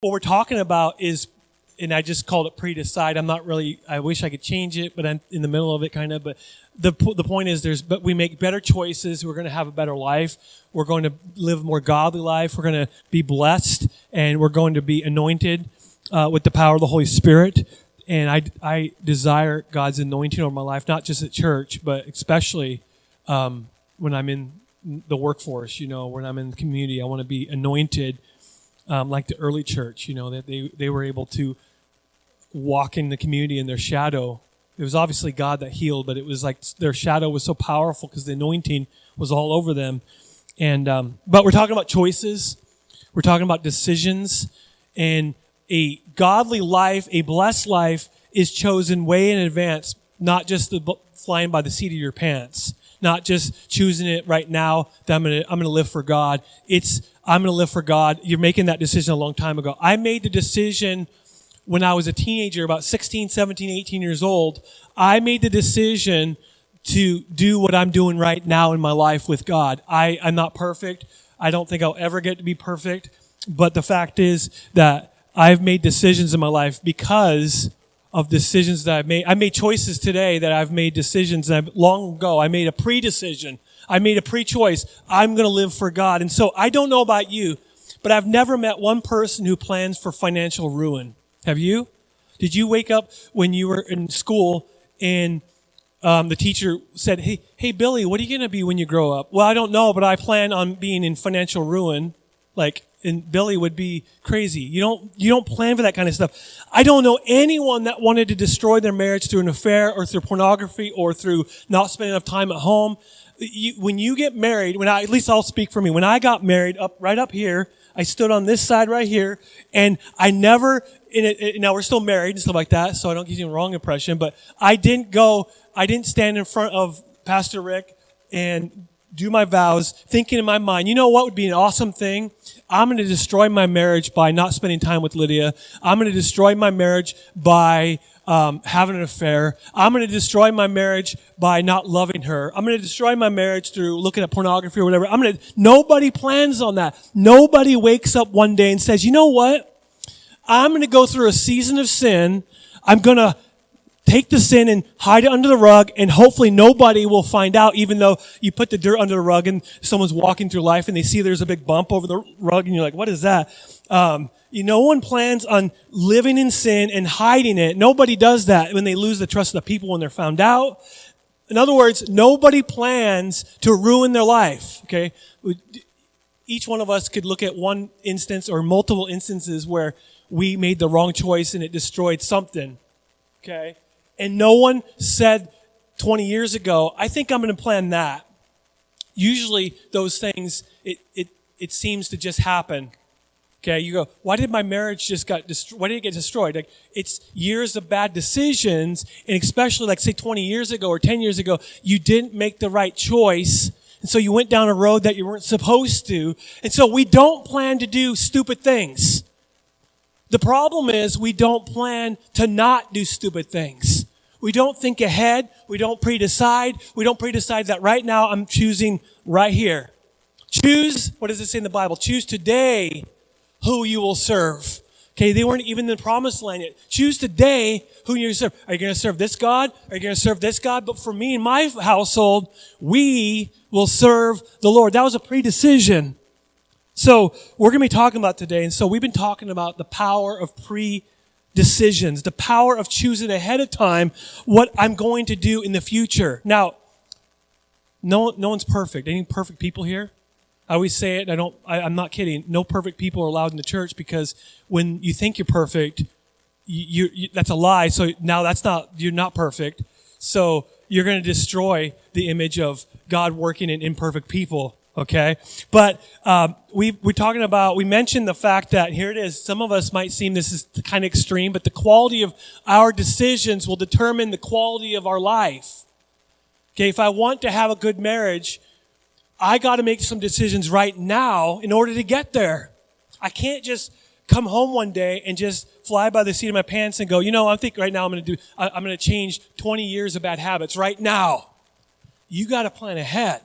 what we're talking about is, and I just called it pre-decide. I'm not really. I wish I could change it, but I'm in the middle of it, kind of. But the the point is, there's but we make better choices. We're going to have a better life. We're going to live a more godly life. We're going to be blessed, and we're going to be anointed uh, with the power of the Holy Spirit. And I I desire God's anointing over my life, not just at church, but especially um, when I'm in the workforce. You know, when I'm in the community, I want to be anointed um, like the early church, you know, that they, they were able to walk in the community in their shadow. It was obviously God that healed, but it was like their shadow was so powerful because the anointing was all over them. And um, but we're talking about choices, we're talking about decisions, and a godly life, a blessed life, is chosen way in advance, not just the flying by the seat of your pants not just choosing it right now that I'm to I'm to live for God. It's I'm going to live for God. You're making that decision a long time ago. I made the decision when I was a teenager, about 16, 17, 18 years old. I made the decision to do what I'm doing right now in my life with God. I, I'm not perfect. I don't think I'll ever get to be perfect. But the fact is that I've made decisions in my life because of decisions that I've made. I made choices today that I've made decisions that long ago. I made a pre-decision. I made a pre-choice. I'm going to live for God. And so I don't know about you, but I've never met one person who plans for financial ruin. Have you? Did you wake up when you were in school and um, the teacher said, "Hey, hey, Billy, what are you going to be when you grow up?" Well, I don't know, but I plan on being in financial ruin. Like and Billy would be crazy. You don't, you don't plan for that kind of stuff. I don't know anyone that wanted to destroy their marriage through an affair or through pornography or through not spending enough time at home. You, when you get married, when I, at least I'll speak for me, when I got married up, right up here, I stood on this side right here and I never, in it, it, now we're still married and stuff like that, so I don't give you the wrong impression, but I didn't go, I didn't stand in front of Pastor Rick and do my vows, thinking in my mind, you know what would be an awesome thing? I'm going to destroy my marriage by not spending time with Lydia. I'm going to destroy my marriage by um, having an affair. I'm going to destroy my marriage by not loving her. I'm going to destroy my marriage through looking at pornography or whatever. I'm going to, nobody plans on that. Nobody wakes up one day and says, you know what? I'm going to go through a season of sin. I'm going to take the sin and hide it under the rug and hopefully nobody will find out even though you put the dirt under the rug and someone's walking through life and they see there's a big bump over the rug and you're like what is that? Um, you no one plans on living in sin and hiding it. Nobody does that when they lose the trust of the people when they're found out. In other words nobody plans to ruin their life okay? Each one of us could look at one instance or multiple instances where we made the wrong choice and it destroyed something okay and no one said 20 years ago, I think I'm going to plan that. Usually those things, it, it, it seems to just happen. Okay, you go, why did my marriage just got destroyed? Why did it get destroyed? Like, it's years of bad decisions, and especially like say 20 years ago or 10 years ago, you didn't make the right choice. And so you went down a road that you weren't supposed to. And so we don't plan to do stupid things. The problem is we don't plan to not do stupid things. We don't think ahead. We don't pre-decide. We don't pre-decide that right now I'm choosing right here. Choose, what does it say in the Bible? Choose today who you will serve. Okay, they weren't even in the promised land yet. Choose today who to serve. Are you going to serve this God? Are you going to serve this God? But for me and my household, we will serve the Lord. That was a pre-decision. So we're going to be talking about today. And so we've been talking about the power of pre decisions, the power of choosing ahead of time what I'm going to do in the future. Now, no, no one's perfect. Any perfect people here? I always say it. I don't. I, am not kidding. No perfect people are allowed in the church because when you think you're perfect, you, you, that's a lie. So now that's not. You're not perfect. So you're going to destroy the image of God working in imperfect people okay? But um, we, we're talking about, we mentioned the fact that here it is, some of us might seem this is kind of extreme, but the quality of our decisions will determine the quality of our life. Okay, if I want to have a good marriage, I got to make some decisions right now in order to get there. I can't just come home one day and just fly by the seat of my pants and go, you know, I think right now I'm going to do, I'm going to change 20 years of bad habits right now. You got to plan ahead.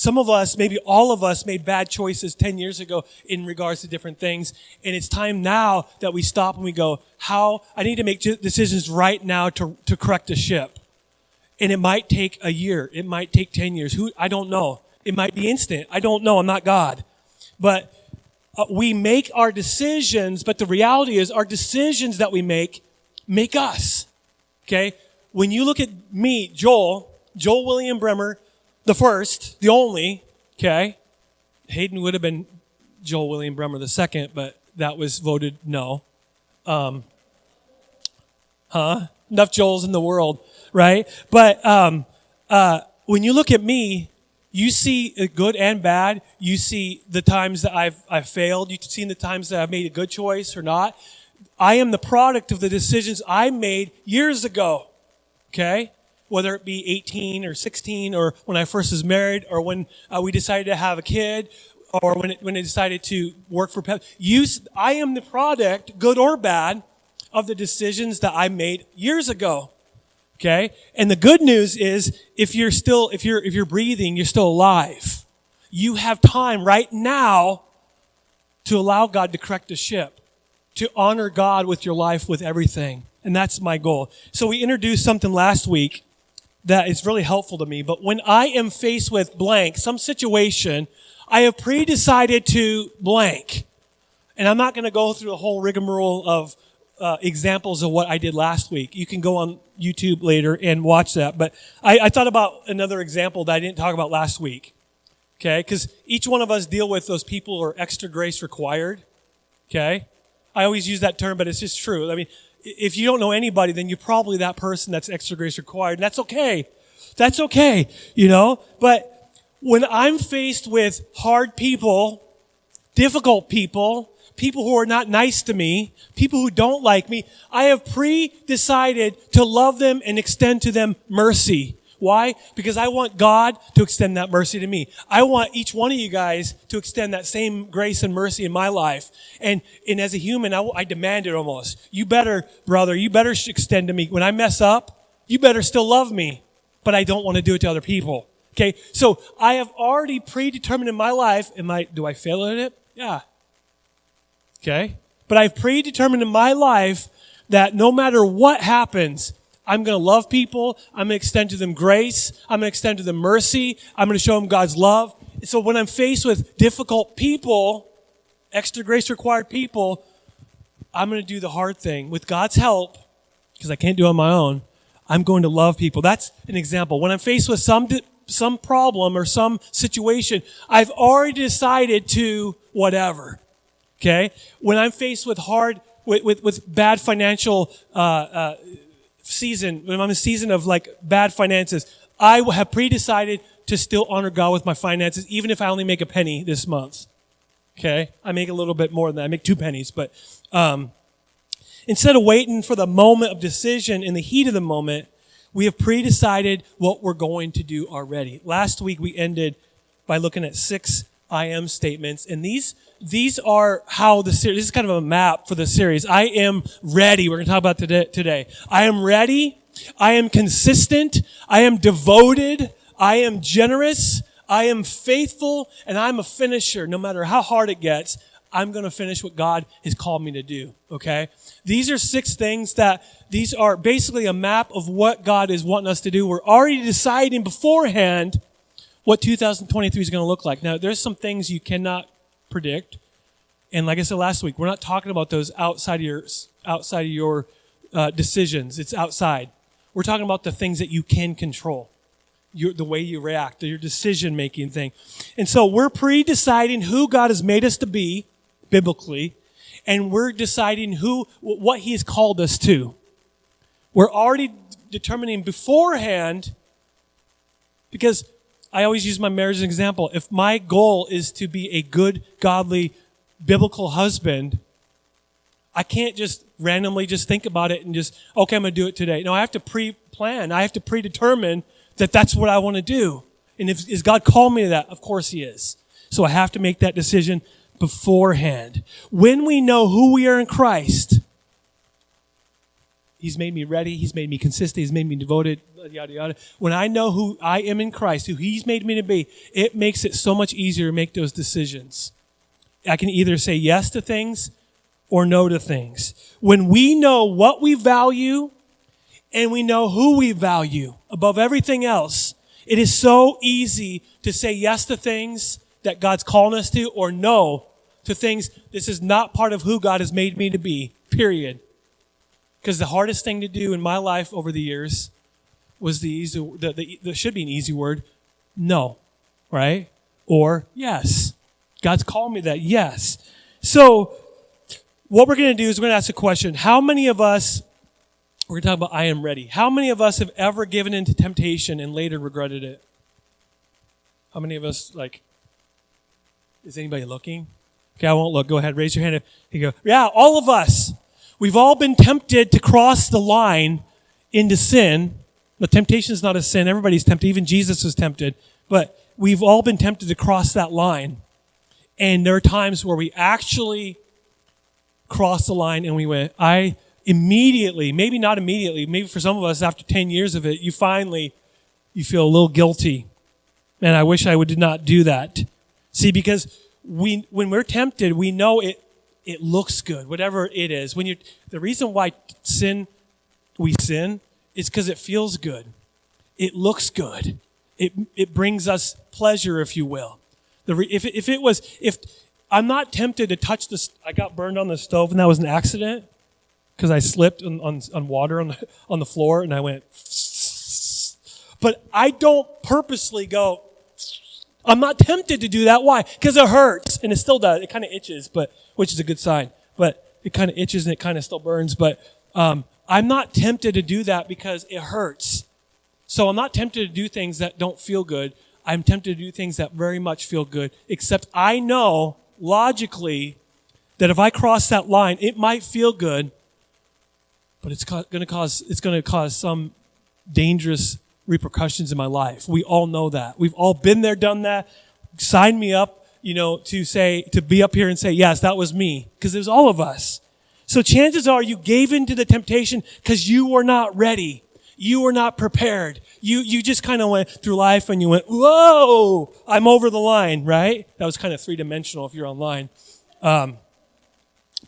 Some of us, maybe all of us, made bad choices 10 years ago in regards to different things. And it's time now that we stop and we go, how, I need to make decisions right now to, to correct a ship. And it might take a year. It might take 10 years. Who, I don't know. It might be instant. I don't know. I'm not God. But uh, we make our decisions, but the reality is our decisions that we make make us. Okay? When you look at me, Joel, Joel William Bremer, the first, the only, okay? Hayden would have been Joel William Bremer the second, but that was voted no. Um, huh? Enough Joels in the world, right? But um, uh, when you look at me, you see good and bad. You see the times that I've, I've failed. You've seen the times that I've made a good choice or not. I am the product of the decisions I made years ago. Okay? Whether it be 18 or 16 or when I first was married or when uh, we decided to have a kid or when it, when I decided to work for Pep. Use, I am the product, good or bad, of the decisions that I made years ago. Okay? And the good news is if you're still, if you're, if you're breathing, you're still alive. You have time right now to allow God to correct the ship, to honor God with your life, with everything. And that's my goal. So we introduced something last week that is really helpful to me. But when I am faced with blank, some situation, I have pre-decided to blank. And I'm not going to go through the whole rigmarole of uh, examples of what I did last week. You can go on YouTube later and watch that. But I, I thought about another example that I didn't talk about last week. Okay? Because each one of us deal with those people who are extra grace required. Okay? I always use that term, but it's just true. I mean, if you don't know anybody, then you're probably that person that's extra grace required. And that's okay. That's okay, you know? But when I'm faced with hard people, difficult people, people who are not nice to me, people who don't like me, I have pre-decided to love them and extend to them mercy. Why? Because I want God to extend that mercy to me. I want each one of you guys to extend that same grace and mercy in my life. And, and as a human, I, I demand it almost. You better, brother, you better extend to me. When I mess up, you better still love me. But I don't want to do it to other people. Okay? So I have already predetermined in my life, am I, do I fail at it? Yeah. Okay? But I've predetermined in my life that no matter what happens, I'm going to love people. I'm going to extend to them grace. I'm going to extend to them mercy. I'm going to show them God's love. So when I'm faced with difficult people, extra grace required people, I'm going to do the hard thing with God's help because I can't do it on my own. I'm going to love people. That's an example. When I'm faced with some some problem or some situation, I've already decided to whatever. Okay? When I'm faced with hard with with, with bad financial uh, uh, season, when I'm in a season of like bad finances, I have pre-decided to still honor God with my finances, even if I only make a penny this month. Okay? I make a little bit more than that. I make two pennies, but, um, instead of waiting for the moment of decision in the heat of the moment, we have pre-decided what we're going to do already. Last week we ended by looking at six I am statements. And these, these are how the series, this is kind of a map for the series. I am ready. We're going to talk about today, today. I am ready. I am consistent. I am devoted. I am generous. I am faithful and I'm a finisher. No matter how hard it gets, I'm going to finish what God has called me to do. Okay. These are six things that these are basically a map of what God is wanting us to do. We're already deciding beforehand what 2023 is going to look like. Now, there's some things you cannot predict. And like I said last week, we're not talking about those outside of your, outside of your uh, decisions. It's outside. We're talking about the things that you can control. Your, the way you react, your decision making thing. And so we're pre-deciding who God has made us to be, biblically, and we're deciding who, what He has called us to. We're already determining beforehand, because I always use my marriage as an example. If my goal is to be a good, godly, biblical husband, I can't just randomly just think about it and just, okay, I'm going to do it today. No, I have to pre-plan. I have to predetermine that that's what I want to do. And if, is God called me to that? Of course he is. So I have to make that decision beforehand. When we know who we are in Christ, He's made me ready. He's made me consistent. He's made me devoted, yada, yada. When I know who I am in Christ, who He's made me to be, it makes it so much easier to make those decisions. I can either say yes to things or no to things. When we know what we value and we know who we value above everything else, it is so easy to say yes to things that God's calling us to or no to things. This is not part of who God has made me to be, period. Because the hardest thing to do in my life over the years was the easy, the, the, the should be an easy word, no, right? Or yes. God's called me that, yes. So, what we're going to do is we're going to ask a question. How many of us, we're going to talk about I am ready. How many of us have ever given into temptation and later regretted it? How many of us, like, is anybody looking? Okay, I won't look. Go ahead, raise your hand. If You go, yeah, all of us. We've all been tempted to cross the line into sin. The temptation is not a sin. Everybody's tempted. Even Jesus was tempted. But we've all been tempted to cross that line. And there are times where we actually cross the line and we went, I immediately, maybe not immediately, maybe for some of us after 10 years of it, you finally, you feel a little guilty. And I wish I would did not do that. See, because we, when we're tempted, we know it, it looks good, whatever it is. When you, the reason why sin, we sin, is because it feels good. It looks good. It, it brings us pleasure, if you will. The re, if, if it was, if I'm not tempted to touch this, I got burned on the stove and that was an accident because I slipped on, on, on water on the, on the floor and I went, but I don't purposely go, I'm not tempted to do that. Why? Because it hurts and it still does. It kind of itches, but, which is a good sign, but it kind of itches and it kind of still burns, but, um, I'm not tempted to do that because it hurts. So I'm not tempted to do things that don't feel good. I'm tempted to do things that very much feel good, except I know logically that if I cross that line, it might feel good, but it's going to cause, it's going to cause some dangerous repercussions in my life. We all know that. We've all been there, done that. Sign me up, you know, to say, to be up here and say, yes, that was me. Because it was all of us. So chances are you gave in to the temptation because you were not ready you were not prepared. You, you just kind of went through life and you went, whoa, I'm over the line, right? That was kind of three dimensional if you're online. Um,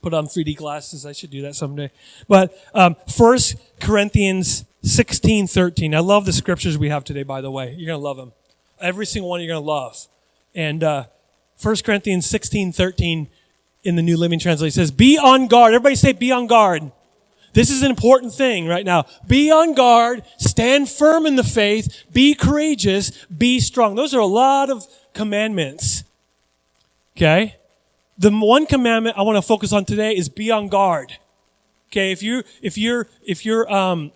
put on 3D glasses. I should do that someday. But, um, First Corinthians 16, 13. I love the scriptures we have today, by the way. You're going to love them. Every single one you're going to love. And, uh, 1 Corinthians 16, 13 in the New Living Translation says, be on guard. Everybody say, be on guard. This is an important thing right now. Be on guard, stand firm in the faith, be courageous, be strong. Those are a lot of commandments. Okay? The one commandment I want to focus on today is be on guard. Okay, if you if you're if you're um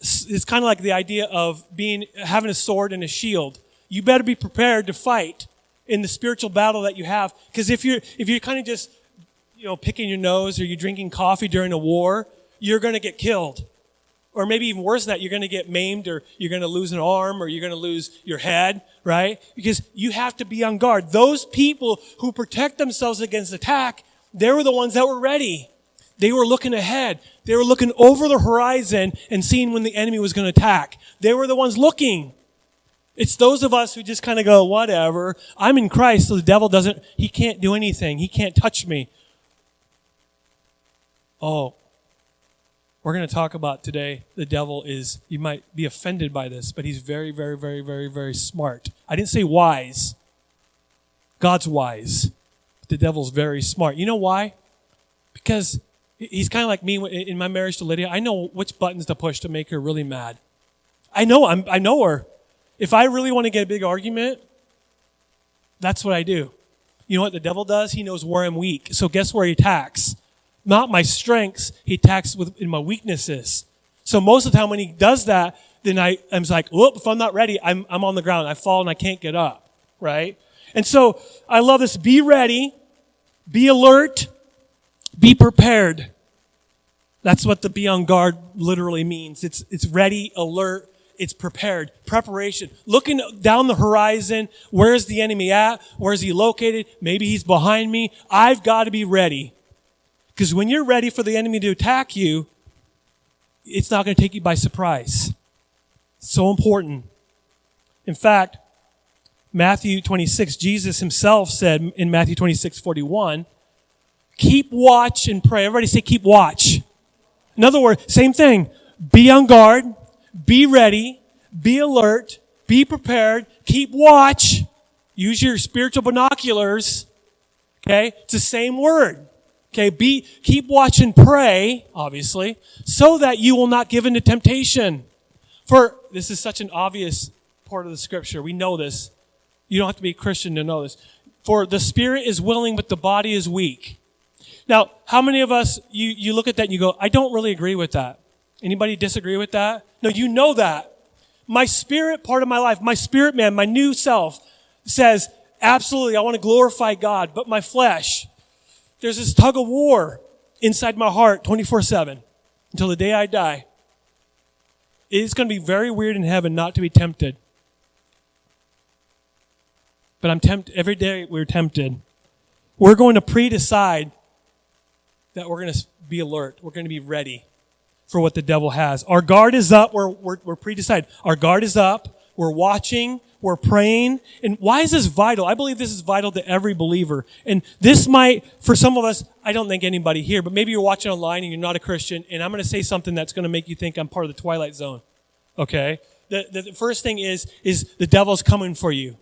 it's kind of like the idea of being having a sword and a shield. You better be prepared to fight in the spiritual battle that you have because if you're if you're kind of just you know picking your nose or you're drinking coffee during a war, you're going to get killed. Or maybe even worse than that, you're going to get maimed or you're going to lose an arm or you're going to lose your head, right? Because you have to be on guard. Those people who protect themselves against attack, they were the ones that were ready. They were looking ahead. They were looking over the horizon and seeing when the enemy was going to attack. They were the ones looking. It's those of us who just kind of go, whatever. I'm in Christ, so the devil doesn't, he can't do anything. He can't touch me. Oh, we're going to talk about today the devil is, you might be offended by this, but he's very, very, very, very, very smart. I didn't say wise. God's wise. The devil's very smart. You know why? Because he's kind of like me in my marriage to Lydia. I know which buttons to push to make her really mad. I know, I'm, I know her. If I really want to get a big argument, that's what I do. You know what the devil does? He knows where I'm weak. So guess where he attacks? not my strengths. He attacks with in my weaknesses. So most of the time when he does that, then I, I'm like, whoop, if I'm not ready, I'm, I'm on the ground. I fall and I can't get up. Right? And so I love this. Be ready. Be alert. Be prepared. That's what the be on guard literally means. It's, it's ready, alert, it's prepared. Preparation. Looking down the horizon. Where's the enemy at? Where's he located? Maybe he's behind me. I've got to be ready. Because when you're ready for the enemy to attack you, it's not going to take you by surprise. So important. In fact, Matthew 26, Jesus himself said in Matthew 26, 41, keep watch and pray. Everybody say keep watch. In other words, same thing. Be on guard, be ready, be alert, be prepared, keep watch. Use your spiritual binoculars. Okay? It's the same word. Okay, be, keep watch and pray, obviously, so that you will not give into temptation. For this is such an obvious part of the scripture. We know this. You don't have to be a Christian to know this. For the spirit is willing, but the body is weak. Now, how many of us, you, you look at that and you go, I don't really agree with that. Anybody disagree with that? No, you know that. My spirit part of my life, my spirit man, my new self says, absolutely, I want to glorify God, but my flesh, there's this tug of war inside my heart 24 7 until the day I die. It's going to be very weird in heaven not to be tempted. But I'm tempted, every day we're tempted. We're going to pre decide that we're going to be alert. We're going to be ready for what the devil has. Our guard is up. We're, we're, we're pre decided. Our guard is up. We're watching. We're praying. And why is this vital? I believe this is vital to every believer. And this might, for some of us, I don't think anybody here, but maybe you're watching online and you're not a Christian, and I'm going to say something that's going to make you think I'm part of the Twilight Zone. Okay? The, the, the first thing is, is the devil's coming for you.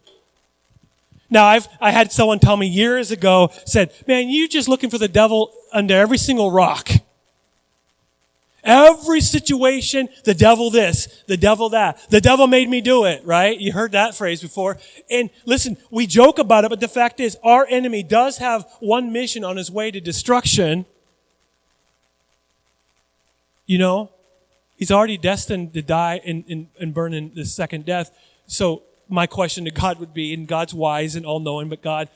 Now, I've, I had someone tell me years ago, said, man, you're just looking for the devil under every single rock. Every situation, the devil this, the devil that. The devil made me do it, right? You heard that phrase before. And listen, we joke about it, but the fact is, our enemy does have one mission on his way to destruction. You know, he's already destined to die and, and, and burn in the second death. So my question to God would be, and God's wise and all knowing, but God,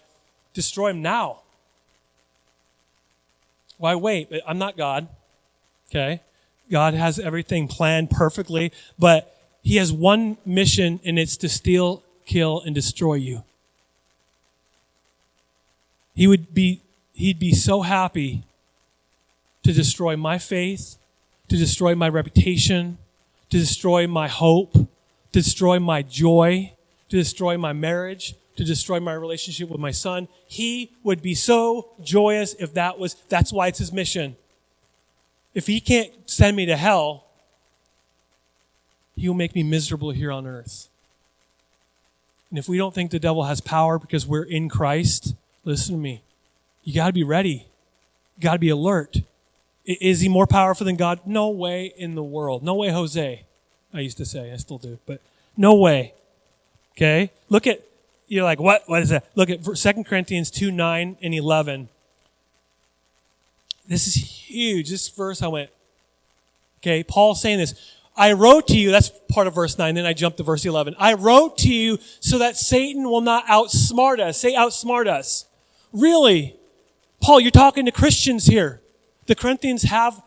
destroy him now. Why wait? I'm not God. Okay? God has everything planned perfectly, but He has one mission, and it's to steal, kill, and destroy you. He would be, He'd be so happy to destroy my faith, to destroy my reputation, to destroy my hope, to destroy my joy, to destroy my marriage, to destroy my relationship with my son. He would be so joyous if that was, that's why it's his mission. If he can't send me to hell, he'll make me miserable here on earth. And if we don't think the devil has power because we're in Christ, listen to me. You got to be ready. You got to be alert. Is he more powerful than God? No way in the world. No way, Jose. I used to say, I still do, but no way. Okay? Look at, you're like, what? What is that? Look at 2 Corinthians 2 9 and 11. This is huge. This verse, I went, okay, Paul saying this. I wrote to you, that's part of verse 9, then I jumped to verse 11. I wrote to you so that Satan will not outsmart us. Say outsmart us. Really? Paul, you're talking to Christians here. The Corinthians have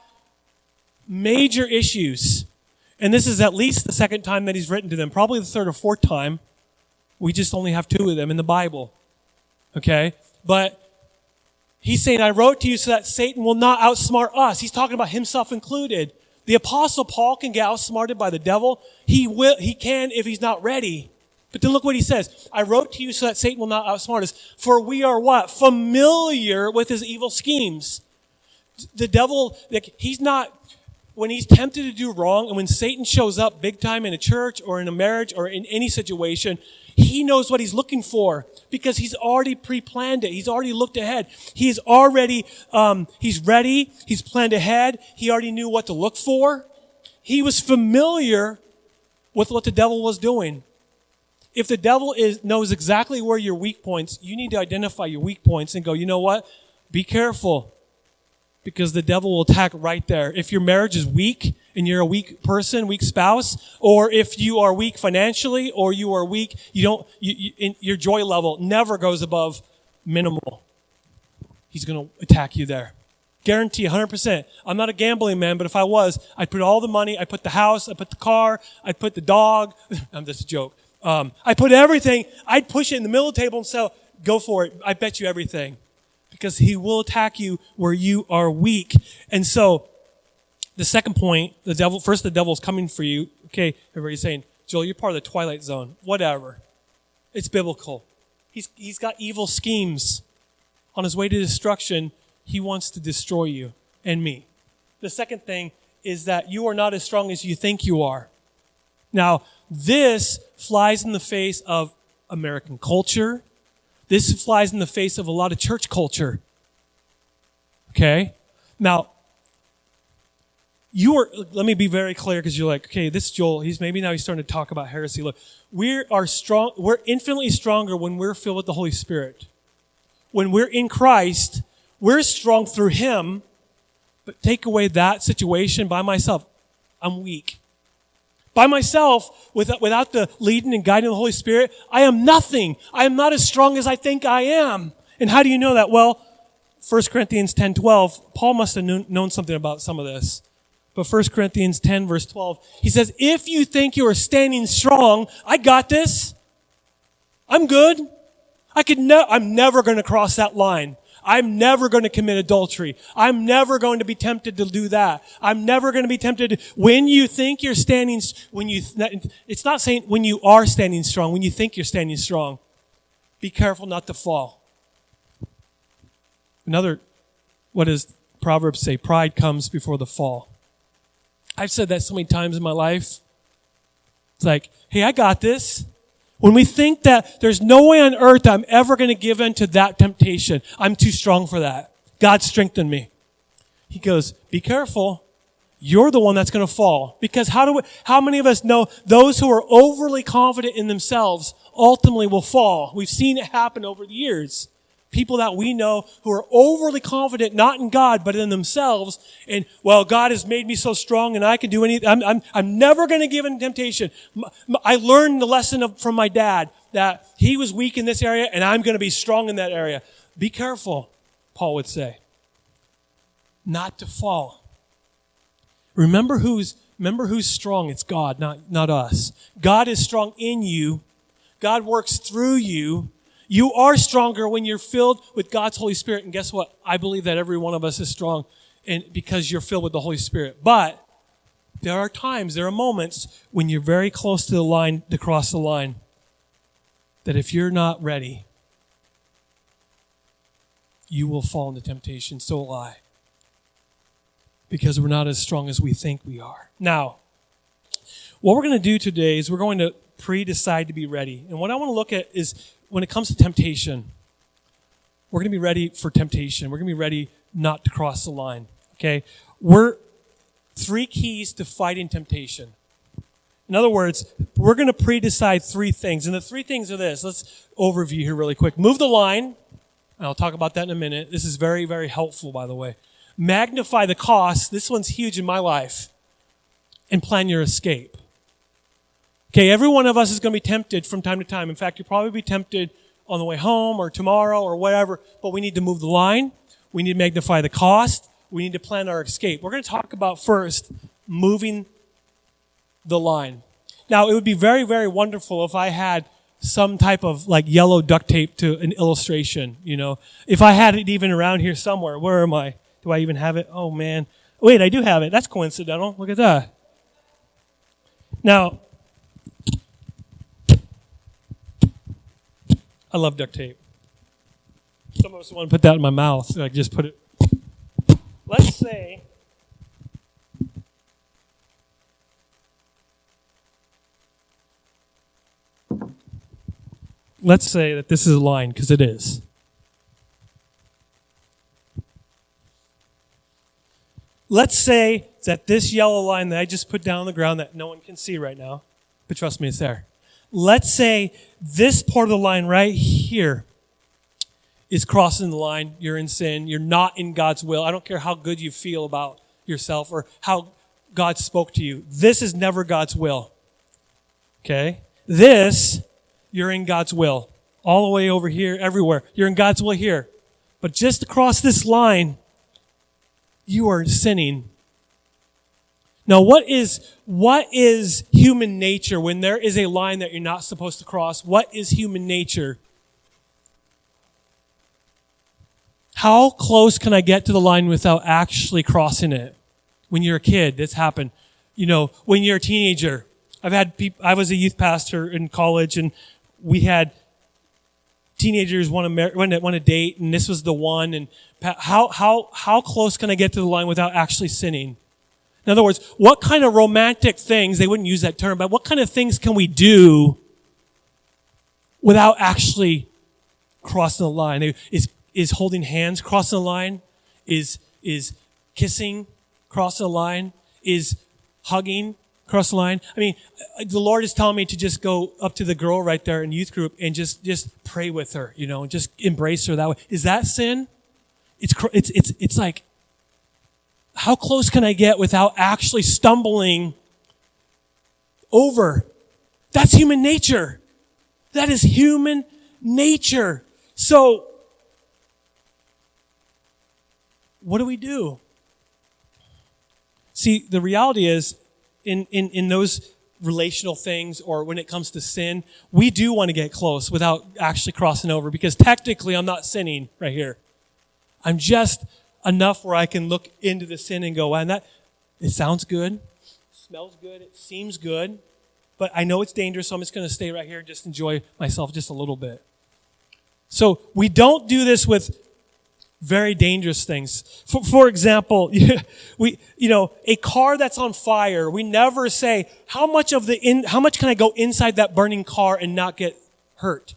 major issues. And this is at least the second time that he's written to them, probably the third or fourth time. We just only have two of them in the Bible. Okay? But He's saying, I wrote to you so that Satan will not outsmart us. He's talking about himself included. The apostle Paul can get outsmarted by the devil. He will, he can if he's not ready. But then look what he says. I wrote to you so that Satan will not outsmart us. For we are what? Familiar with his evil schemes. The devil, like, he's not, when he's tempted to do wrong and when Satan shows up big time in a church or in a marriage or in any situation, he knows what he's looking for because he's already pre-planned it. He's already looked ahead. He's already, um, he's ready. He's planned ahead. He already knew what to look for. He was familiar with what the devil was doing. If the devil is, knows exactly where your weak points, you need to identify your weak points and go, you know what? Be careful because the devil will attack right there. If your marriage is weak and you're a weak person, weak spouse, or if you are weak financially or you are weak, you don't, you, you, your joy level never goes above minimal. He's going to attack you there. Guarantee 100%. I'm not a gambling man, but if I was, I'd put all the money, I'd put the house, I'd put the car, I'd put the dog. I'm just a joke. Um, I put everything, I'd push it in the middle of the table and say, go for it. I bet you everything because he will attack you where you are weak. And so The second point, the devil, first the devil's coming for you. Okay, everybody's saying, Joel, you're part of the twilight zone. Whatever. It's biblical. He's, he's got evil schemes. On his way to destruction, he wants to destroy you and me. The second thing is that you are not as strong as you think you are. Now, this flies in the face of American culture. This flies in the face of a lot of church culture. Okay? Now, you are, let me be very clear because you're like, okay, this Joel, he's maybe now he's starting to talk about heresy. Look, we are strong, we're infinitely stronger when we're filled with the Holy Spirit. When we're in Christ, we're strong through Him, but take away that situation by myself, I'm weak. By myself, without, without the leading and guiding of the Holy Spirit, I am nothing. I am not as strong as I think I am. And how do you know that? Well, 1 Corinthians 10 12, Paul must have known something about some of this. But 1 Corinthians 10 verse 12, he says, if you think you are standing strong, I got this. I'm good. I could ne- I'm never going to cross that line. I'm never going to commit adultery. I'm never going to be tempted to do that. I'm never going to be tempted. To, when you think you're standing, when you, it's not saying when you are standing strong, when you think you're standing strong, be careful not to fall. Another, what does Proverbs say? Pride comes before the fall. I've said that so many times in my life. It's like, hey, I got this. When we think that there's no way on earth I'm ever going to give in to that temptation, I'm too strong for that. God strengthened me. He goes, be careful. You're the one that's going to fall. Because how do we, how many of us know those who are overly confident in themselves ultimately will fall? We've seen it happen over the years people that we know who are overly confident, not in God, but in themselves. And, well, God has made me so strong and I can do anything. I'm, I'm, I'm never going to give in temptation. I learned the lesson of, from my dad that he was weak in this area and I'm going to be strong in that area. Be careful, Paul would say, not to fall. Remember who's, remember who's strong. It's God, not, not us. God is strong in you. God works through you you are stronger when you're filled with God's Holy Spirit. And guess what? I believe that every one of us is strong and because you're filled with the Holy Spirit. But there are times, there are moments when you're very close to the line, to cross the line, that if you're not ready, you will fall into temptation. So will I. Because we're not as strong as we think we are. Now, what we're going to do today is we're going to pre decide to be ready. And what I want to look at is when it comes to temptation, we're going to be ready for temptation. We're going to be ready not to cross the line. Okay? We're three keys to fighting temptation. In other words, we're going to pre-decide three things. And the three things are this. Let's overview here really quick. Move the line. I'll talk about that in a minute. This is very, very helpful, by the way. Magnify the cost. This one's huge in my life. And plan your escape. Okay, every one of us is going to be tempted from time to time. In fact, you'll probably be tempted on the way home or tomorrow or whatever, but we need to move the line. We need to magnify the cost. We need to plan our escape. We're going to talk about first moving the line. Now, it would be very, very wonderful if I had some type of like yellow duct tape to an illustration, you know. If I had it even around here somewhere, where am I? Do I even have it? Oh man. Wait, I do have it. That's coincidental. Look at that. Now, I love duct tape. Some of us want to put that in my mouth. So I just put it. Let's say. Let's say that this is a line, because it is. Let's say that this yellow line that I just put down on the ground that no one can see right now, but trust me, it's there let's say this part of the line right here is crossing the line. You're in sin. You're not in God's will. I don't care how good you feel about yourself or how God spoke to you. This is never God's will. Okay? This, you're in God's will. All the way over here, everywhere. You're in God's will here. But just across this line, you are sinning now, what is, what is human nature when there is a line that you're not supposed to cross? What is human nature? How close can I get to the line without actually crossing it? when you're a kid. this happened. You know, when you're a teenager. I've had people, I was a youth pastor in college and we had teenagers want to mar- want to, want to date and this was the one and how how how close can I get to the line without actually sinning? In other words, what kind of romantic things, they wouldn't use that term, but what kind of things can we do without actually crossing the line? Is, is holding hands crossing the line? Is, is kissing crossing the line? Is hugging cross the line? I mean, uh, the Lord is telling me to just go up to the girl right there in youth group and just, just pray with her, you know, and just embrace her that way. Is that sin? It's, it's, it's, it's like, how close can I get without actually stumbling over? That's human nature. That is human nature. So, what do we do? See, the reality is, in, in, in those relational things or when it comes to sin, we do want to get close without actually crossing over because technically I'm not sinning right here. I'm just enough where I can look into the sin and go, and that it sounds good, smells good, it seems good, but I know it's dangerous, so I'm just going to stay right here and just enjoy myself just a little bit. So we don't do this with very dangerous things. For, for example, we, you know, a car that's on fire, we never say, how much of the in, how much can I go inside that burning car and not get hurt?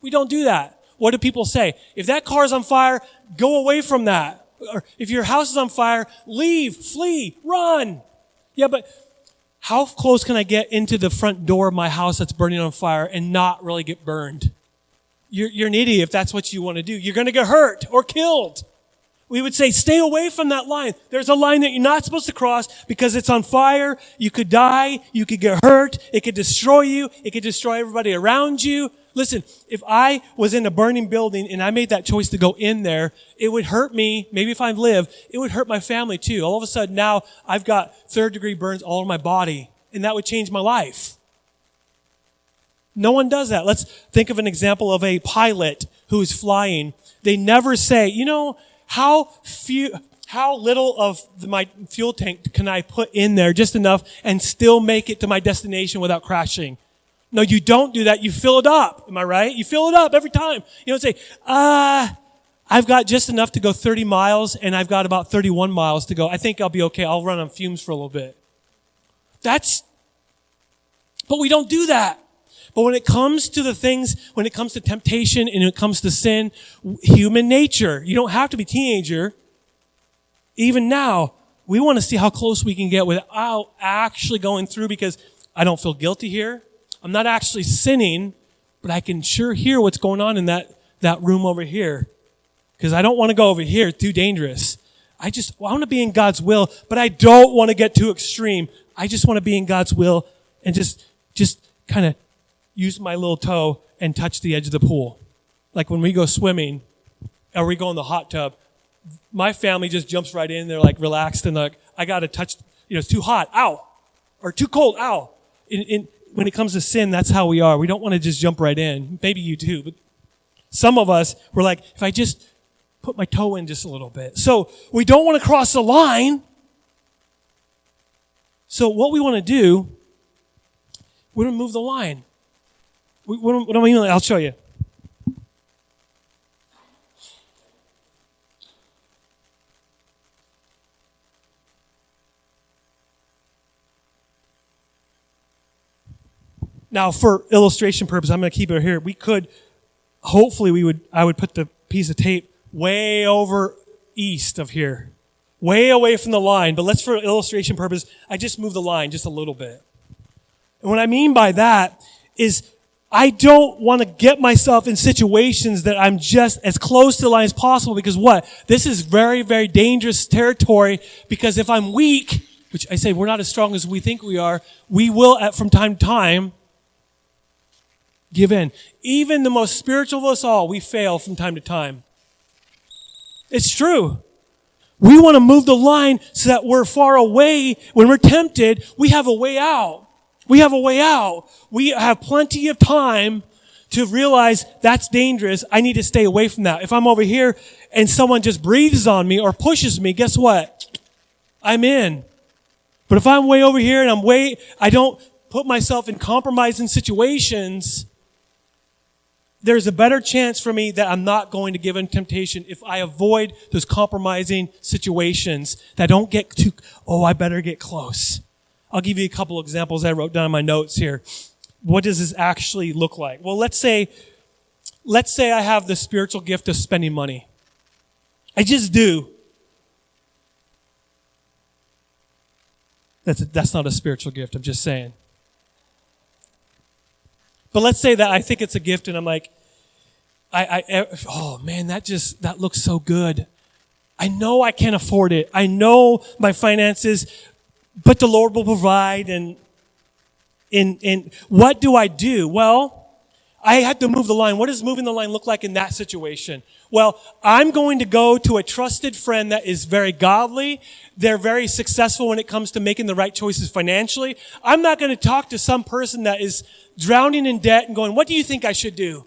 We don't do that. What do people say? If that car is on fire, go away from that or if your house is on fire, leave, flee, run. Yeah, but how close can I get into the front door of my house that's burning on fire and not really get burned? You're, you're an idiot if that's what you want to do. You're going to get hurt or killed. We would say, stay away from that line. There's a line that you're not supposed to cross because it's on fire. You could die. You could get hurt. It could destroy you. It could destroy everybody around you. Listen, if I was in a burning building and I made that choice to go in there, it would hurt me. Maybe if I live, it would hurt my family too. All of a sudden now I've got third degree burns all over my body and that would change my life. No one does that. Let's think of an example of a pilot who's flying. They never say, you know, how few, how little of my fuel tank can I put in there just enough and still make it to my destination without crashing? No, you don't do that. You fill it up. Am I right? You fill it up every time. You don't say, uh, I've got just enough to go 30 miles and I've got about 31 miles to go. I think I'll be okay. I'll run on fumes for a little bit. That's, but we don't do that. But when it comes to the things, when it comes to temptation and it comes to sin, human nature, you don't have to be teenager. Even now, we want to see how close we can get without actually going through because I don't feel guilty here. I'm not actually sinning, but I can sure hear what's going on in that, that room over here. Because I don't want to go over here. Too dangerous. I just I want to be in God's will, but I don't want to get too extreme. I just want to be in God's will and just, just kind of use my little toe and touch the edge of the pool. Like when we go swimming or we go in the hot tub, my family just jumps right in. They're like relaxed and like, I got to touch, you know, it's too hot. Ow. Or too cold. Ow. In, in, when it comes to sin, that's how we are. We don't want to just jump right in. Maybe you do, but some of us, we're like, if I just put my toe in just a little bit. So we don't want to cross the line. So what we want to do, we're going to move the line. what, do I mean? I'll show you. Now, for illustration purpose, I'm going to keep it here. We could, hopefully, we would. I would put the piece of tape way over east of here, way away from the line. But let's, for illustration purpose, I just move the line just a little bit. And what I mean by that is, I don't want to get myself in situations that I'm just as close to the line as possible because what? This is very, very dangerous territory because if I'm weak, which I say we're not as strong as we think we are, we will at, from time to time give in. Even the most spiritual of us all, we fail from time to time. It's true. We want to move the line so that we're far away. When we're tempted, we have a way out. We have a way out. We have plenty of time to realize that's dangerous. I need to stay away from that. If I'm over here and someone just breathes on me or pushes me, guess what? I'm in. But if I'm way over here and I'm way, I don't put myself in compromising situations, there's a better chance for me that I'm not going to give in temptation if I avoid those compromising situations that don't get too, oh, I better get close. I'll give you a couple examples I wrote down in my notes here. What does this actually look like? Well, let's say, let's say I have the spiritual gift of spending money. I just do. That's, a, that's not a spiritual gift, I'm just saying. But let's say that I think it's a gift and I'm like, I, I, eh, oh man, that just, that looks so good. I know I can't afford it. I know my finances, but the Lord will provide and, and, and what do I do? Well, I had to move the line. What does moving the line look like in that situation? Well, I'm going to go to a trusted friend that is very godly. They're very successful when it comes to making the right choices financially. I'm not going to talk to some person that is drowning in debt and going, what do you think I should do?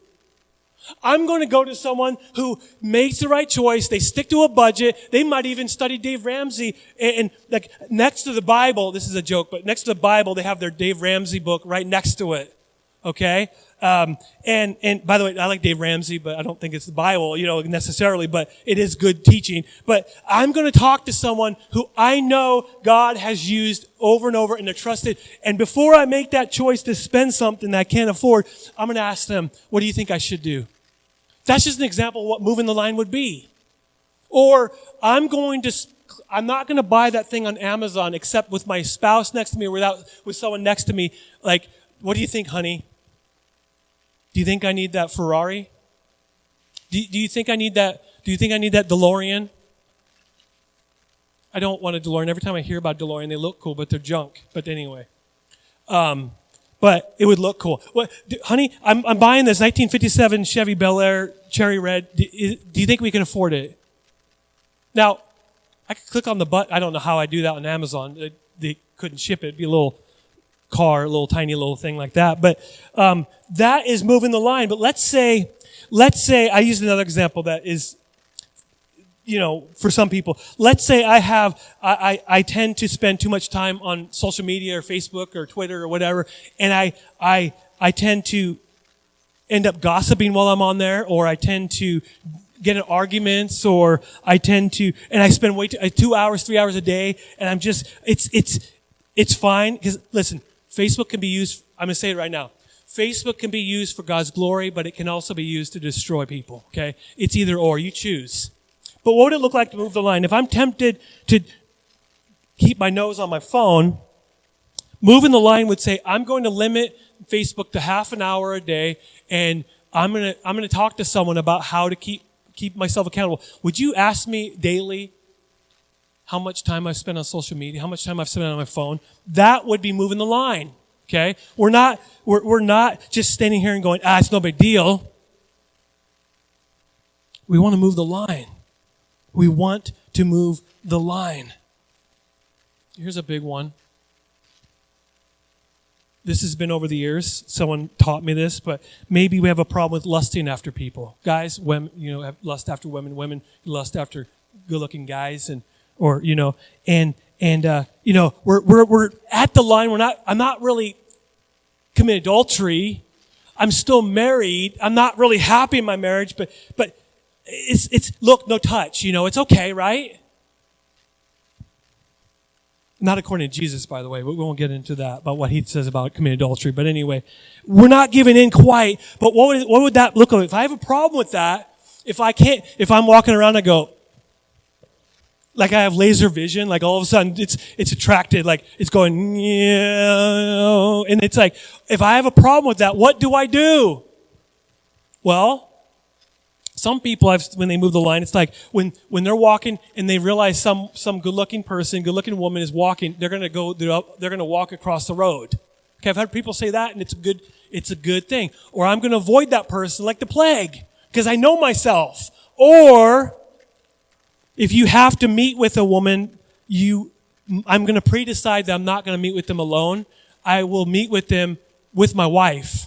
I'm going to go to someone who makes the right choice. They stick to a budget. They might even study Dave Ramsey. And, and, like next to the Bible, this is a joke, but next to the Bible, they have their Dave Ramsey book right next to it. Okay? Um, and, and by the way, I like Dave Ramsey, but I don't think it's the Bible, you know, necessarily, but it is good teaching. But I'm going to talk to someone who I know God has used over and over and they're trusted. And before I make that choice to spend something that I can't afford, I'm going to ask them, what do you think I should do? That's just an example of what moving the line would be. Or I'm going to, I'm not going to buy that thing on Amazon except with my spouse next to me or without, with someone next to me. Like, what do you think, honey? Do you think I need that Ferrari? Do, do you think I need that? Do you think I need that DeLorean? I don't want a DeLorean. Every time I hear about DeLorean, they look cool, but they're junk. But anyway, um, but it would look cool. What, do, honey? I'm, I'm buying this 1957 Chevy Bel Air Cherry Red. Do, do you think we can afford it? Now, I could click on the button. I don't know how I do that on Amazon. They, they couldn't ship it. It'd be a little car, a little tiny little thing like that. But um, that is moving the line. But let's say, let's say I use another example that is, you know, for some people. Let's say I have, I, I, I tend to spend too much time on social media or Facebook or Twitter or whatever, and I, I, I tend to end up gossiping while I'm on there, or I tend to get in arguments or I tend to, and I spend way too, uh, two hours, three hours a day, and I'm just, it's, it's, it's fine. Because listen, Facebook can be used, I'm going to say it right now. Facebook can be used for God's glory, but it can also be used to destroy people, okay? It's either or, you choose. But what would it look like to move the line? If I'm tempted to keep my nose on my phone, moving the line would say, I'm going to limit Facebook to half an hour a day, and I'm going to, I'm going to talk to someone about how to keep, keep myself accountable. Would you ask me daily how much time I've spent on social media, how much time I've spent on my phone, that would be moving the line. Okay? We're not, we're, we're not just standing here and going, ah, it's no big deal. We want to move the line. We want to move the line. Here's a big one. This has been over the years. Someone taught me this, but maybe we have a problem with lusting after people. Guys, women, you know, lust after women. Women lust after good-looking guys, and or you know, and and uh, you know, we're we're we're at the line. We're not. I'm not really committing adultery. I'm still married. I'm not really happy in my marriage, but but it's it's look, no touch. You know, it's okay, right? Not according to Jesus, by the way. We won't get into that about what he says about committing adultery. But anyway, we're not giving in quite. But what would, what would that look like? If I have a problem with that, if I can't, if I'm walking around, I go, like I have laser vision, like all of a sudden it's, it's attracted, like it's going, and it's like, if I have a problem with that, what do I do? Well, some people have, when they move the line, it's like when, when they're walking and they realize some, some good looking person, good looking woman is walking, they're to go, they're, they're to walk across the road. Okay. I've had people say that and it's a good, it's a good thing. Or I'm to avoid that person like the plague because I know myself. Or if you have to meet with a woman, you, I'm going to pre-decide that I'm not going to meet with them alone. I will meet with them with my wife.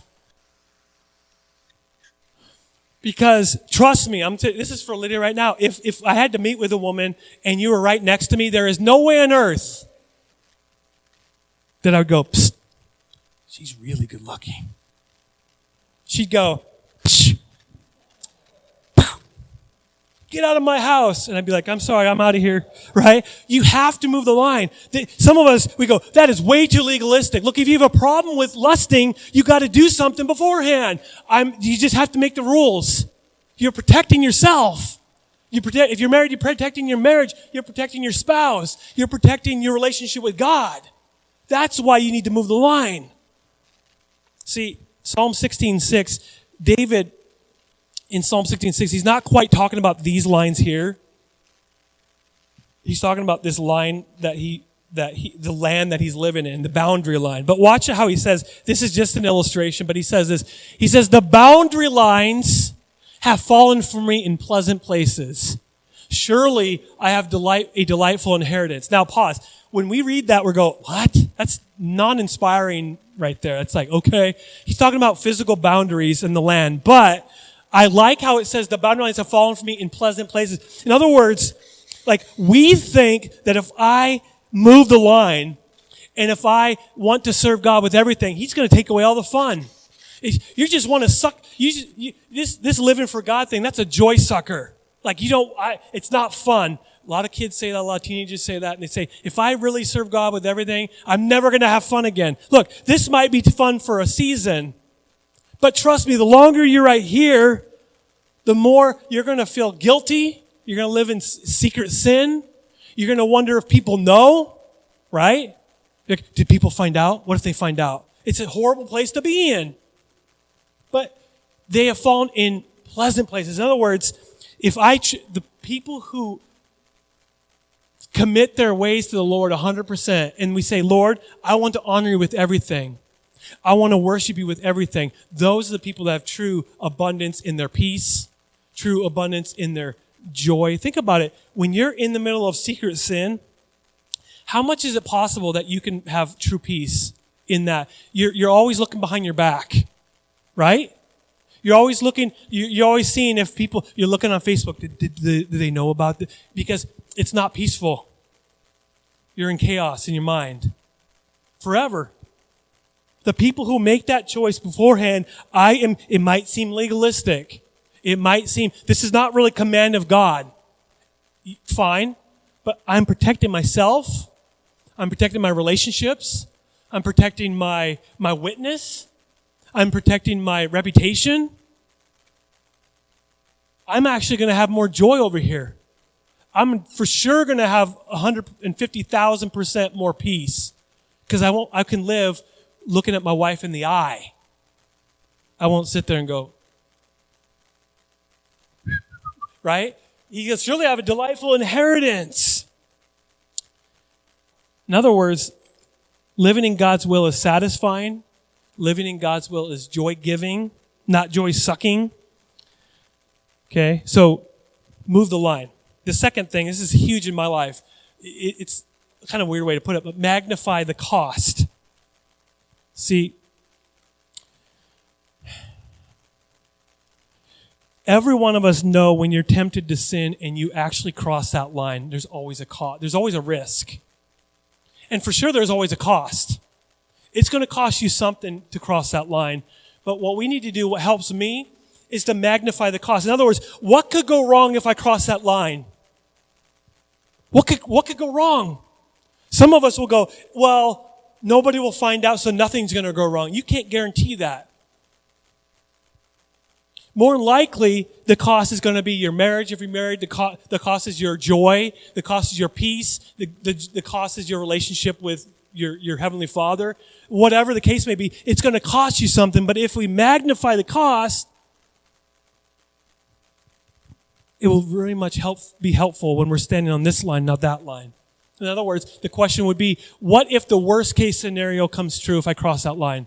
Because trust me, I'm t- this is for Lydia right now. If, if I had to meet with a woman and you were right next to me, there is no way on earth that I would go, she's really good looking. She'd go, get out of my house. And I'd be like, I'm sorry, I'm out of here, right? You have to move the line. Some of us, we go, that is way too legalistic. Look, if you have a problem with lusting, you got to do something beforehand. I'm, you just have to make the rules. You're protecting yourself. You protect, if you're married, you're protecting your marriage. You're protecting your spouse. You're protecting your relationship with God. That's why you need to move the line. See, Psalm 16, 6, David in Psalm 16:6, he's not quite talking about these lines here. He's talking about this line that he that he the land that he's living in, the boundary line. But watch how he says, this is just an illustration, but he says this. He says, the boundary lines have fallen for me in pleasant places. Surely I have delight, a delightful inheritance. Now pause. When we read that, we go, what? That's non-inspiring right there. It's like, okay. He's talking about physical boundaries in the land, but I like how it says the boundary lines have fallen for me in pleasant places. In other words, like we think that if I move the line and if I want to serve God with everything, He's going to take away all the fun. You just want to suck. You, just, you this this living for God thing. That's a joy sucker. Like you don't. I, it's not fun. A lot of kids say that. A lot of teenagers say that, and they say, "If I really serve God with everything, I'm never going to have fun again." Look, this might be fun for a season, but trust me, the longer you're right here, the more you're going to feel guilty. You're going to live in secret sin. You're going to wonder if people know, right? Did people find out? What if they find out? It's a horrible place to be in. But they have fallen in pleasant places. In other words, if I, the people who commit their ways to the Lord 100%, and we say, Lord, I want to honor you with everything. I want to worship you with everything. Those are the people that have true abundance in their peace, true abundance in their joy. Think about it. When you're in the middle of secret sin, how much is it possible that you can have true peace in that? You're, you're always looking behind your back, right? You're always looking, you're always seeing if people, you're looking on Facebook, did, did, did they know about this? Because it's not peaceful. You're in chaos in your mind forever. The people who make that choice beforehand, I am, it might seem legalistic. It might seem this is not really command of God. Fine, but I'm protecting myself. I'm protecting my relationships. I'm protecting my, my witness. I'm protecting my reputation. I'm actually going to have more joy over here. I'm for sure going to have 150,000% more peace because I won't, I can live looking at my wife in the eye. I won't sit there and go, right? He goes, surely I have a delightful inheritance. In other words, living in God's will is satisfying. Living in God's will is joy giving, not joy sucking. Okay, so move the line. The second thing, this is huge in my life. It's kind of weird way to put it, but magnify the cost. See, Every one of us know when you're tempted to sin and you actually cross that line, there's always a cost. There's always a risk. And for sure, there's always a cost. It's going to cost you something to cross that line. But what we need to do, what helps me, is to magnify the cost. In other words, what could go wrong if I cross that line? What could, what could go wrong? Some of us will go, well, nobody will find out, so nothing's going to go wrong. You can't guarantee that more likely the cost is going to be your marriage if you're married. The, co- the cost is your joy. The cost is your peace. The, the, the cost is your relationship with your, your heavenly father. Whatever the case may be, it's going to cost you something. But if we magnify the cost, it will very much help, be helpful when we're standing on this line, not that line. In other words, the question would be, what if the worst case scenario comes true if I cross that line?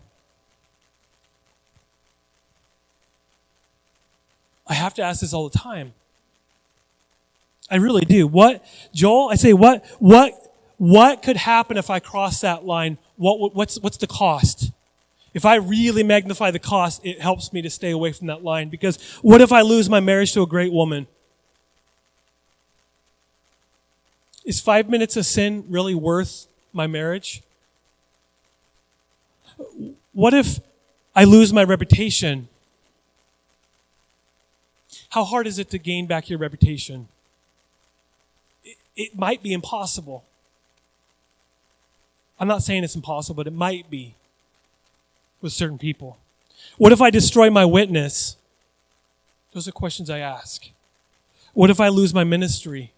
I have to ask this all the time. I really do. What, Joel? I say, what, what, what could happen if I cross that line? What, what's, what's the cost? If I really magnify the cost, it helps me to stay away from that line because what if I lose my marriage to a great woman? Is five minutes of sin really worth my marriage? What if I lose my reputation? How hard is it to gain back your reputation? It, it might be impossible. I'm not saying it's impossible, but it might be with certain people. What if I destroy my witness? Those are questions I ask. What if I lose my ministry?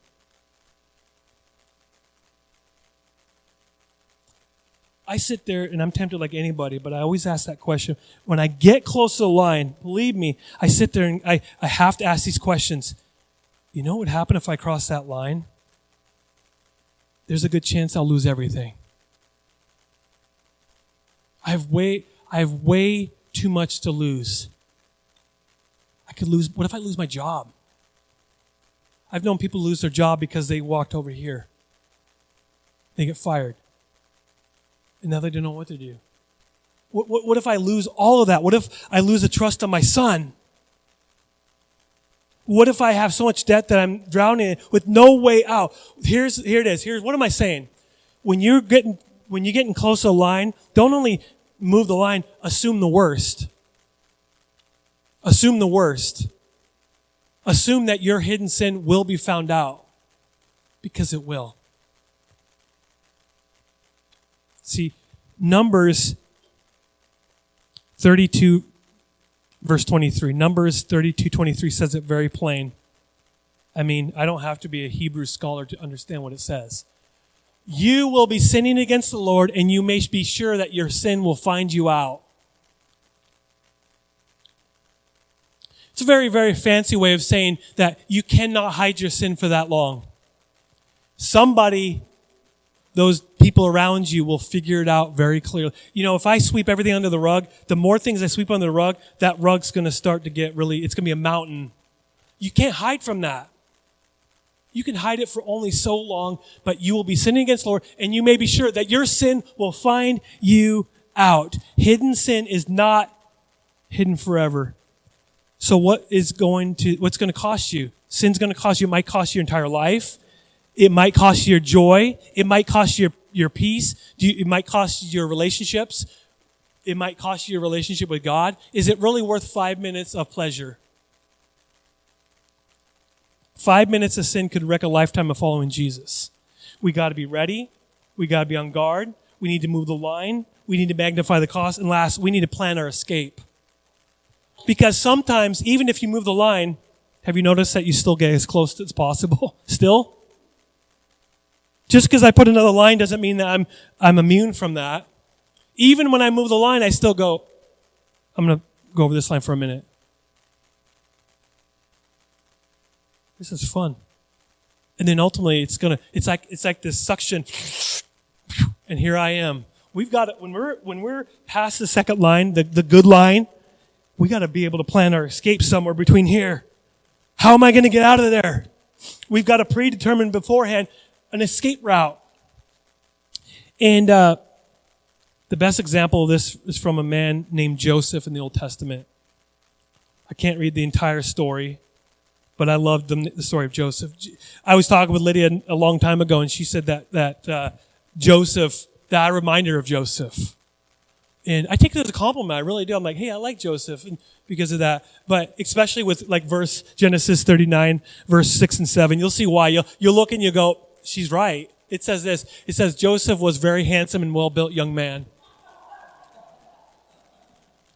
I sit there and I'm tempted like anybody, but I always ask that question. When I get close to the line, believe me, I sit there and I, I have to ask these questions. You know what would happen if I cross that line? There's a good chance I'll lose everything. I have way, I have way too much to lose. I could lose, what if I lose my job? I've known people lose their job because they walked over here. They get fired and now they don't know what to do. What, what, what if I lose all of that? What if I lose the trust of my son? What if I have so much debt that I'm drowning in with no way out? Here's, here it is. Here's, what am I saying? When you're getting, when you're getting close to the line, don't only move the line, assume the worst. Assume the worst. Assume that your hidden sin will be found out. Because it will. See, Numbers 32, verse 23. Numbers 32, 23 says it very plain. I mean, I don't have to be a Hebrew scholar to understand what it says. You will be sinning against the Lord, and you may be sure that your sin will find you out. It's a very, very fancy way of saying that you cannot hide your sin for that long. Somebody those people around you will figure it out very clearly. You know, if I sweep everything under the rug, the more things I sweep under the rug, that rug's going to start to get really, it's going to be a mountain. You can't hide from that. You can hide it for only so long, but you will be sinning against the Lord, and you may be sure that your sin will find you out. Hidden sin is not hidden forever. So what is going to, what's going to cost you? Sin's going to cost you, it might cost you your entire life. It might cost you your joy. It might cost you your, your peace. it might cost you your relationships. It might cost you your relationship with God. Is it really worth five minutes of pleasure? Five minutes of sin could wreck a lifetime of following Jesus. We got to be ready. We got to be on guard. We need to move the line. We need to magnify the cost. And last, we need to plan our escape. Because sometimes, even if you move the line, have you noticed that you still get as close as possible? Still? Just because I put another line doesn't mean that I'm, I'm immune from that. Even when I move the line, I still go, I'm going to go over this line for a minute. This is fun. And then ultimately it's going to, it's like, it's like this suction. And here I am. We've got it, when we're, when we're past the second line, the, the good line, we got to be able to plan our escape somewhere between here. How am I going to get out of there? We've got to predetermine beforehand an escape route. And uh, the best example of this is from a man named Joseph in the Old Testament. I can't read the entire story, but I loved the, the story of Joseph. I was talking with Lydia a long time ago, and she said that that uh, Joseph, that I reminder of Joseph. And I take it as a compliment. I really do. I'm like, hey, I like Joseph and because of that. But especially with like verse Genesis 39, verse 6 and 7, you'll see why. You'll, you'll look and you go, she's right. It says this. It says Joseph was very handsome and well-built young man.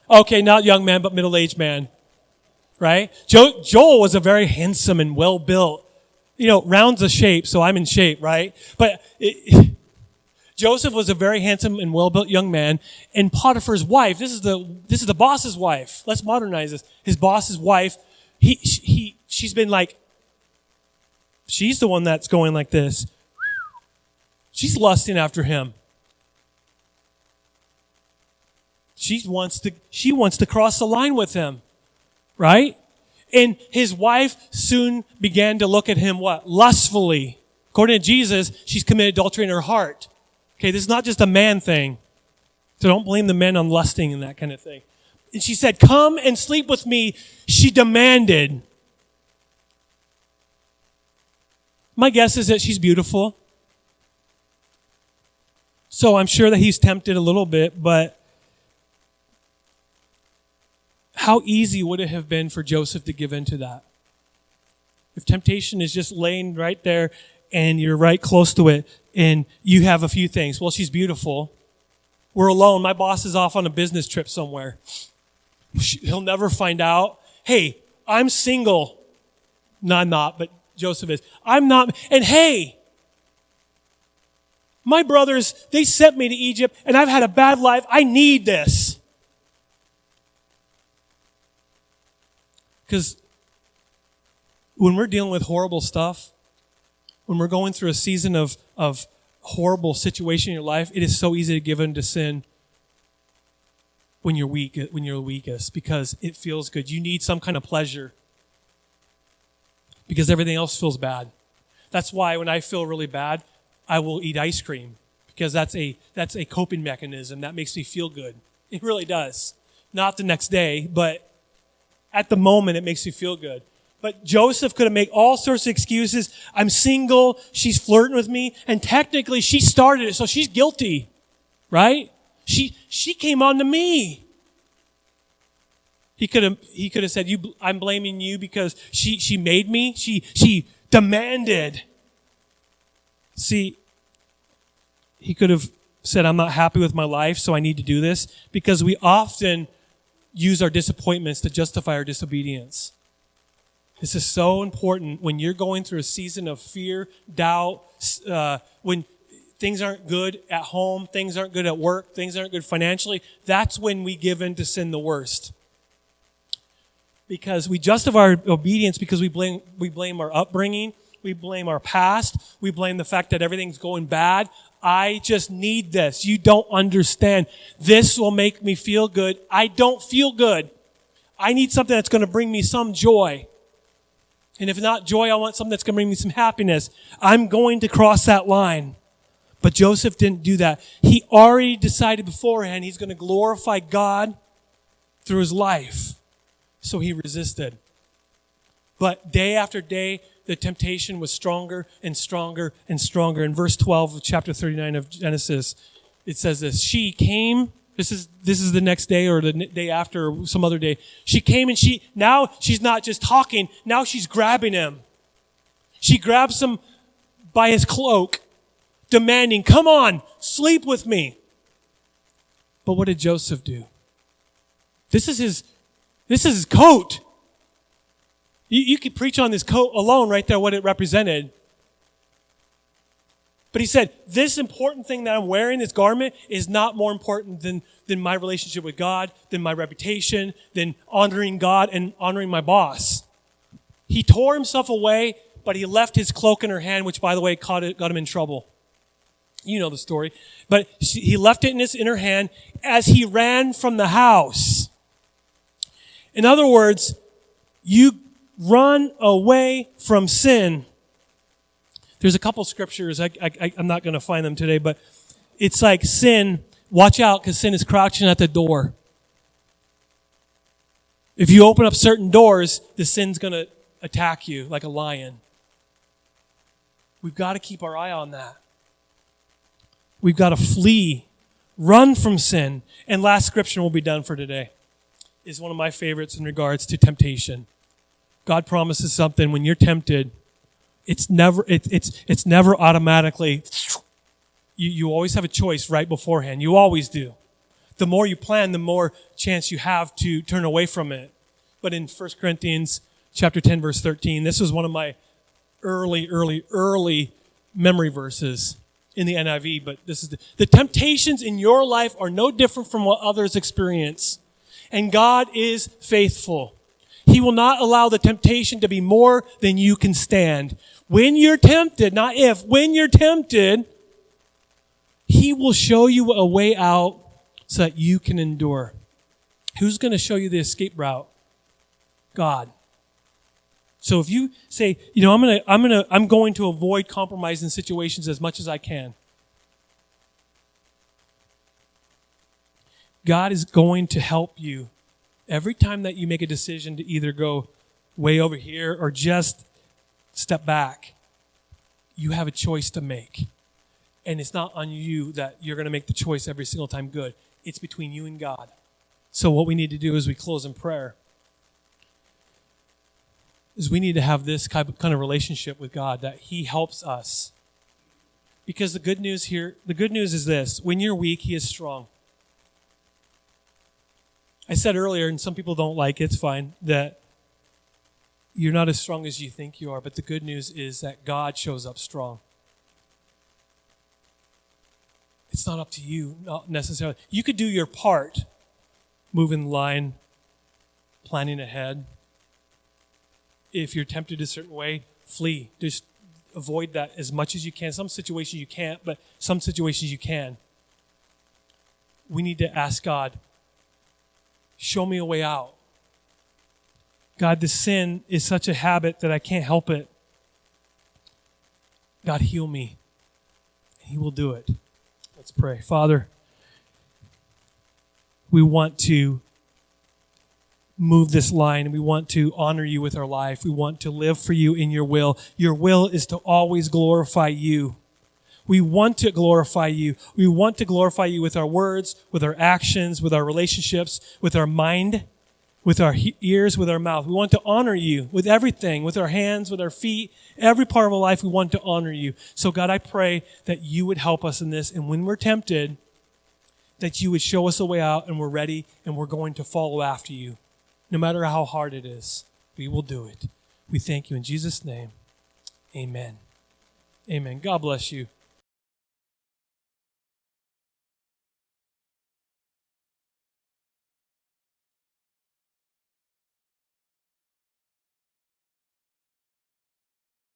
Okay, not young man, but middle-aged man. Right? Jo- Joel was a very handsome and well-built, you know, rounds of shape, so I'm in shape, right? But it, Joseph was a very handsome and well-built young man, and Potiphar's wife, this is the, this is the boss's wife. Let's modernize this. His boss's wife, he, he, she's been like She's the one that's going like this. She's lusting after him. She wants to, she wants to cross the line with him. Right? And his wife soon began to look at him what? Lustfully. According to Jesus, she's committed adultery in her heart. Okay, this is not just a man thing. So don't blame the men on lusting and that kind of thing. And she said, Come and sleep with me. She demanded. My guess is that she's beautiful. So I'm sure that he's tempted a little bit, but how easy would it have been for Joseph to give in to that? If temptation is just laying right there and you're right close to it and you have a few things. Well, she's beautiful. We're alone. My boss is off on a business trip somewhere. He'll never find out. Hey, I'm single. No, I'm not, but Joseph is. I'm not. And hey, my brothers, they sent me to Egypt and I've had a bad life. I need this. Because when we're dealing with horrible stuff, when we're going through a season of, of horrible situation in your life, it is so easy to give in to sin when you're weak, when you're the weakest, because it feels good. You need some kind of pleasure because everything else feels bad. That's why when I feel really bad, I will eat ice cream because that's a that's a coping mechanism that makes me feel good. It really does. Not the next day, but at the moment it makes me feel good. But Joseph could have made all sorts of excuses. I'm single. She's flirting with me. And technically she started it. So she's guilty, right? She, she came on to me. He could have, he could have said, you, I'm blaming you because she, she made me. She, she demanded. See, he could have said, I'm not happy with my life, so I need to do this because we often use our disappointments to justify our disobedience. This is so important when you're going through a season of fear, doubt, uh, when things aren't good at home, things aren't good at work, things aren't good financially. That's when we give in to sin the worst. Because we justify our obedience because we blame, we blame our upbringing, we blame our past, we blame the fact that everything's going bad. I just need this. You don't understand. This will make me feel good. I don't feel good. I need something that's going to bring me some joy. And if not joy, I want something that's going to bring me some happiness. I'm going to cross that line. But Joseph didn't do that. He already decided beforehand he's going to glorify God through his life. So he resisted. But day after day, the temptation was stronger and stronger and stronger. In verse 12 of chapter 39 of Genesis, it says this She came this is, this is the next day or the day after or some other day. She came and she, now she's not just talking, now she's grabbing him. She grabs him by his cloak, demanding, come on, sleep with me. But what did Joseph do? This is his, this is his coat. You, you could preach on this coat alone right there, what it represented. But he said, this important thing that I'm wearing, this garment, is not more important than, than my relationship with God, than my reputation, than honoring God and honoring my boss. He tore himself away, but he left his cloak in her hand, which, by the way, caught it, got him in trouble. You know the story. But she, he left it in his in her hand as he ran from the house. In other words, you run away from sin there's a couple scriptures, I, I, I'm not going to find them today, but it's like sin, watch out because sin is crouching at the door. If you open up certain doors, the sin's going to attack you like a lion. We've got to keep our eye on that. We've got to flee, run from sin. And last scripture will be done for today is one of my favorites in regards to temptation. God promises something. When you're tempted it's never it, it's it's never automatically you, you always have a choice right beforehand. You always do. The more you plan the more chance you have to turn away from it. But in 1 corinthians chapter 10 verse 13 this was one of my early early early memory verses in the niv but this is the, the temptations in your life are no different from what others experience and god is faithful he will not allow the temptation to be more than you can stand. When you're tempted, not if, when you're tempted, He will show you a way out so that you can endure. Who's going to show you the escape route? God. So if you say, you know, I'm going to, I'm going to, I'm going to avoid compromising situations as much as I can. God is going to help you every time that you make a decision to either go way over here or just step back. You have a choice to make. And it's not on you that you're going to make the choice every single time good. It's between you and God. So what we need to do is we close in prayer. Is we need to have this kind of relationship with God that He helps us. Because the good news here, the good news is this when you're weak, He is strong. I said earlier, and some people don't like it, it's fine, that you're not as strong as you think you are, but the good news is that God shows up strong. It's not up to you, not necessarily. You could do your part, move in line, planning ahead. If you're tempted a certain way, flee. Just avoid that as much as you can. Some situations you can't, but some situations you can. We need to ask God, show me a way out. God, the sin is such a habit that I can't help it. God, heal me. He will do it. Let's pray. Father, we want to move this line. We want to honor you with our life. We want to live for you in your will. Your will is to always glorify you. We want to glorify you. We want to glorify you with our words, with our actions, with our relationships, with our mind, with our ears, with our mouth. We want to honor you with everything, with our hands, with our feet, every part of our life. We want to honor you. So, God, I pray that you would help us in this. And when we're tempted, that you would show us a way out and we're ready and we're going to follow after you. No matter how hard it is, we will do it. We thank you in Jesus' name. Amen. Amen. God bless you.